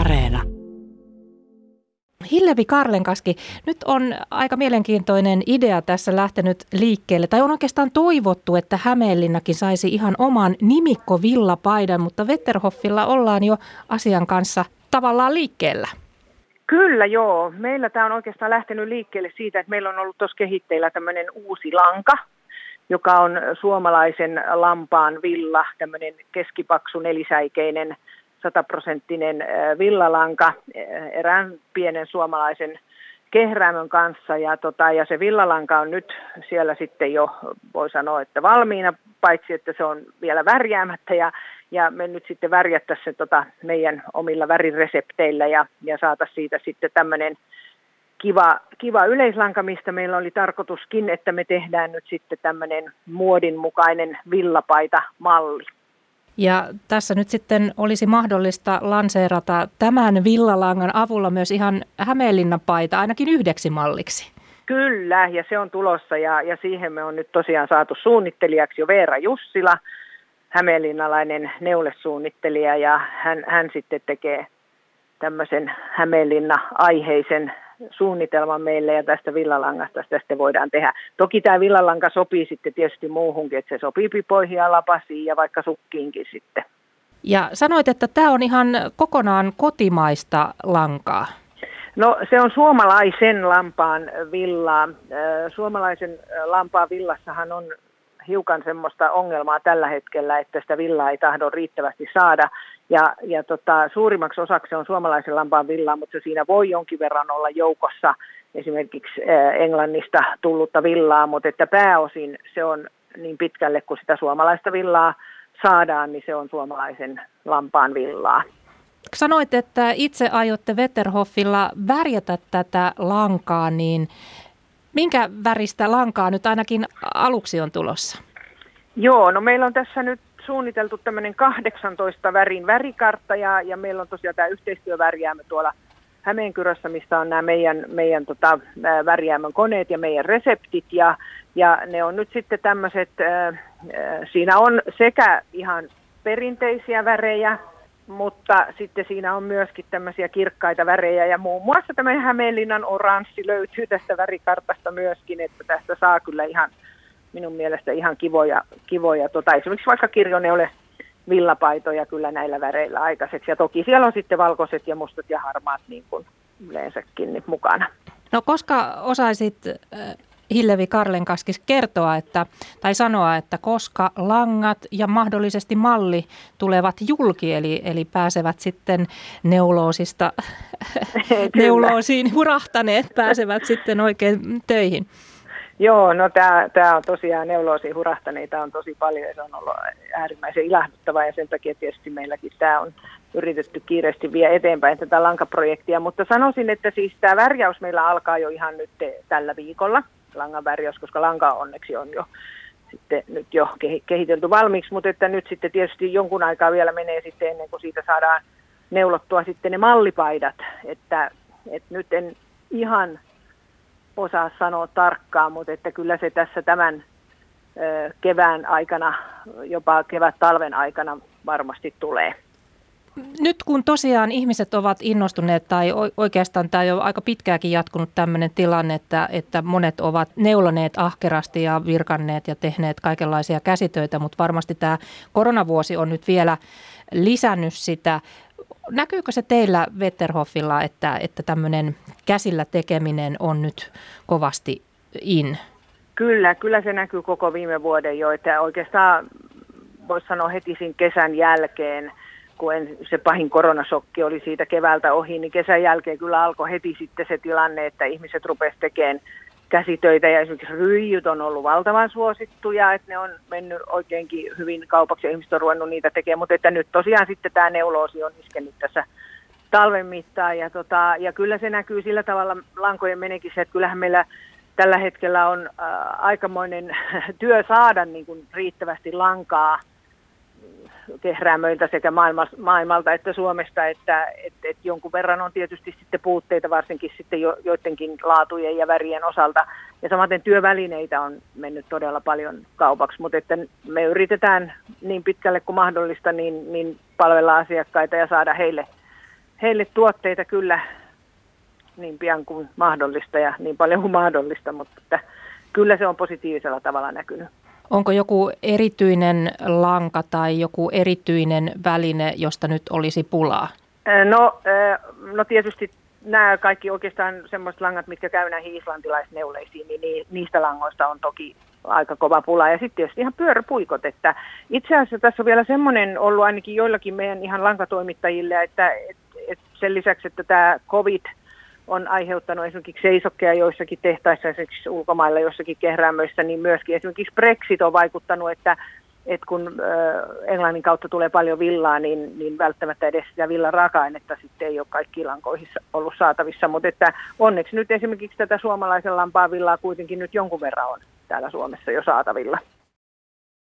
Areena. Hillevi Karlenkaski, nyt on aika mielenkiintoinen idea tässä lähtenyt liikkeelle, tai on oikeastaan toivottu, että Hämeenlinnakin saisi ihan oman nimikko-villapaidan, mutta Wetterhoffilla ollaan jo asian kanssa tavallaan liikkeellä. Kyllä joo. Meillä tämä on oikeastaan lähtenyt liikkeelle siitä, että meillä on ollut tuossa kehitteillä tämmöinen uusi lanka, joka on suomalaisen lampaan villa, tämmöinen keskipaksu nelisäikeinen sataprosenttinen villalanka erään pienen suomalaisen kehräämön kanssa ja, tota, ja se villalanka on nyt siellä sitten jo, voi sanoa, että valmiina, paitsi että se on vielä värjäämättä ja, ja me nyt sitten värjättäisiin se tota, meidän omilla väriresepteillä ja, ja saata siitä sitten tämmöinen kiva, kiva yleislanka, mistä meillä oli tarkoituskin, että me tehdään nyt sitten tämmöinen muodin mukainen villapaita malli. Ja tässä nyt sitten olisi mahdollista lanseerata tämän villalangan avulla myös ihan Hämeenlinnan paita ainakin yhdeksi malliksi. Kyllä, ja se on tulossa ja, ja siihen me on nyt tosiaan saatu suunnittelijaksi jo Veera Jussila, hämeenlinnalainen neulesuunnittelija ja hän, hän sitten tekee tämmöisen Hämeenlinna-aiheisen suunnitelman meille ja tästä villalangasta sitä sitten voidaan tehdä. Toki tämä villalanka sopii sitten tietysti muuhunkin, että se sopii pipoihin ja lapasiin ja vaikka sukkiinkin sitten. Ja sanoit, että tämä on ihan kokonaan kotimaista lankaa. No se on suomalaisen lampaan villaa. Suomalaisen lampaan villassahan on hiukan semmoista ongelmaa tällä hetkellä, että sitä villaa ei tahdo riittävästi saada. Ja, ja tota, suurimmaksi osaksi se on suomalaisen lampaan villaa, mutta siinä voi jonkin verran olla joukossa esimerkiksi Englannista tullutta villaa, mutta että pääosin se on niin pitkälle, kun sitä suomalaista villaa saadaan, niin se on suomalaisen lampaan villaa. Sanoit, että itse aiotte Wetterhoffilla värjätä tätä lankaa, niin minkä väristä lankaa nyt ainakin aluksi on tulossa? Joo, no meillä on tässä nyt suunniteltu tämmöinen 18 värin värikartta ja, ja meillä on tosiaan tämä yhteistyövärjäämö tuolla Hämeenkyrössä, mistä on nämä meidän, meidän tota, värjäämön koneet ja meidän reseptit ja, ja ne on nyt sitten tämmöiset, äh, siinä on sekä ihan perinteisiä värejä, mutta sitten siinä on myöskin tämmöisiä kirkkaita värejä ja muun muassa tämä Hämeenlinnan oranssi löytyy tästä värikartasta myöskin, että tästä saa kyllä ihan minun mielestä ihan kivoja, kivoja tota, esimerkiksi vaikka kirjoneule villapaitoja kyllä näillä väreillä aikaiseksi. Ja toki siellä on sitten valkoiset ja mustat ja harmaat niin kuin yleensäkin mukana. No koska osaisit Hillevi Karlenkaskis kertoa, että, tai sanoa, että koska langat ja mahdollisesti malli tulevat julki, eli, eli pääsevät sitten neuloosista, neuloosiin hurahtaneet, pääsevät sitten oikein töihin. Joo, no tämä on tosiaan neuloosiin hurahtaneita on tosi paljon ja se on ollut äärimmäisen ilahduttava ja sen takia tietysti meilläkin tämä on yritetty kiireesti vie eteenpäin tätä lankaprojektia, mutta sanoisin, että siis tämä värjäys meillä alkaa jo ihan nyt tällä viikolla langan värjäys, koska lanka onneksi on jo sitten nyt jo kehitelty valmiiksi, mutta että nyt sitten tietysti jonkun aikaa vielä menee sitten ennen kuin siitä saadaan neulottua sitten ne mallipaidat, että, että nyt en ihan osaa sanoa tarkkaan, mutta että kyllä se tässä tämän kevään aikana, jopa kevät-talven aikana varmasti tulee nyt kun tosiaan ihmiset ovat innostuneet tai oikeastaan tämä on jo aika pitkääkin jatkunut tämmöinen tilanne, että, että monet ovat neuloneet ahkerasti ja virkanneet ja tehneet kaikenlaisia käsitöitä, mutta varmasti tämä koronavuosi on nyt vielä lisännyt sitä. Näkyykö se teillä Wetterhoffilla, että, että tämmöinen käsillä tekeminen on nyt kovasti in? Kyllä, kyllä se näkyy koko viime vuoden jo, että oikeastaan voisi sanoa heti siinä kesän jälkeen – kun en, se pahin koronasokki oli siitä keväältä ohi, niin kesän jälkeen kyllä alkoi heti sitten se tilanne, että ihmiset rupesivat tekemään käsitöitä. Ja esimerkiksi ryijyt on ollut valtavan suosittuja, että ne on mennyt oikeinkin hyvin kaupaksi ja ihmiset on ruvennut niitä tekemään, mutta että nyt tosiaan sitten tämä neuloosi on iskenyt tässä talven mittaan. Ja, tota, ja kyllä se näkyy sillä tavalla lankojen menekissä, että kyllähän meillä tällä hetkellä on äh, aikamoinen työ saada niin kuin riittävästi lankaa – kehräämöiltä sekä maailmalta että Suomesta, että et, et jonkun verran on tietysti sitten puutteita varsinkin sitten jo, joidenkin laatujen ja värien osalta. Ja samaten työvälineitä on mennyt todella paljon kaupaksi, mutta että me yritetään niin pitkälle kuin mahdollista niin, niin palvella asiakkaita ja saada heille, heille tuotteita kyllä niin pian kuin mahdollista ja niin paljon kuin mahdollista, mutta että kyllä se on positiivisella tavalla näkynyt. Onko joku erityinen lanka tai joku erityinen väline, josta nyt olisi pulaa? No, no tietysti nämä kaikki oikeastaan semmoiset langat, mitkä käy näihin islantilaisneuleisiin, niin niistä langoista on toki aika kova pula. Ja sitten tietysti ihan pyöräpuikot, että itse asiassa tässä on vielä semmoinen ollut ainakin joillakin meidän ihan lankatoimittajille, että et, et sen lisäksi, että tämä COVID on aiheuttanut esimerkiksi seisokkeja joissakin tehtaissa, esimerkiksi ulkomailla jossakin kehräämöissä, niin myöskin esimerkiksi Brexit on vaikuttanut, että että kun Englannin kautta tulee paljon villaa, niin, niin välttämättä edes sitä villan raaka-ainetta sitten ei ole kaikki lankoihin ollut saatavissa. Mutta että onneksi nyt esimerkiksi tätä suomalaisen lampaan villaa kuitenkin nyt jonkun verran on täällä Suomessa jo saatavilla.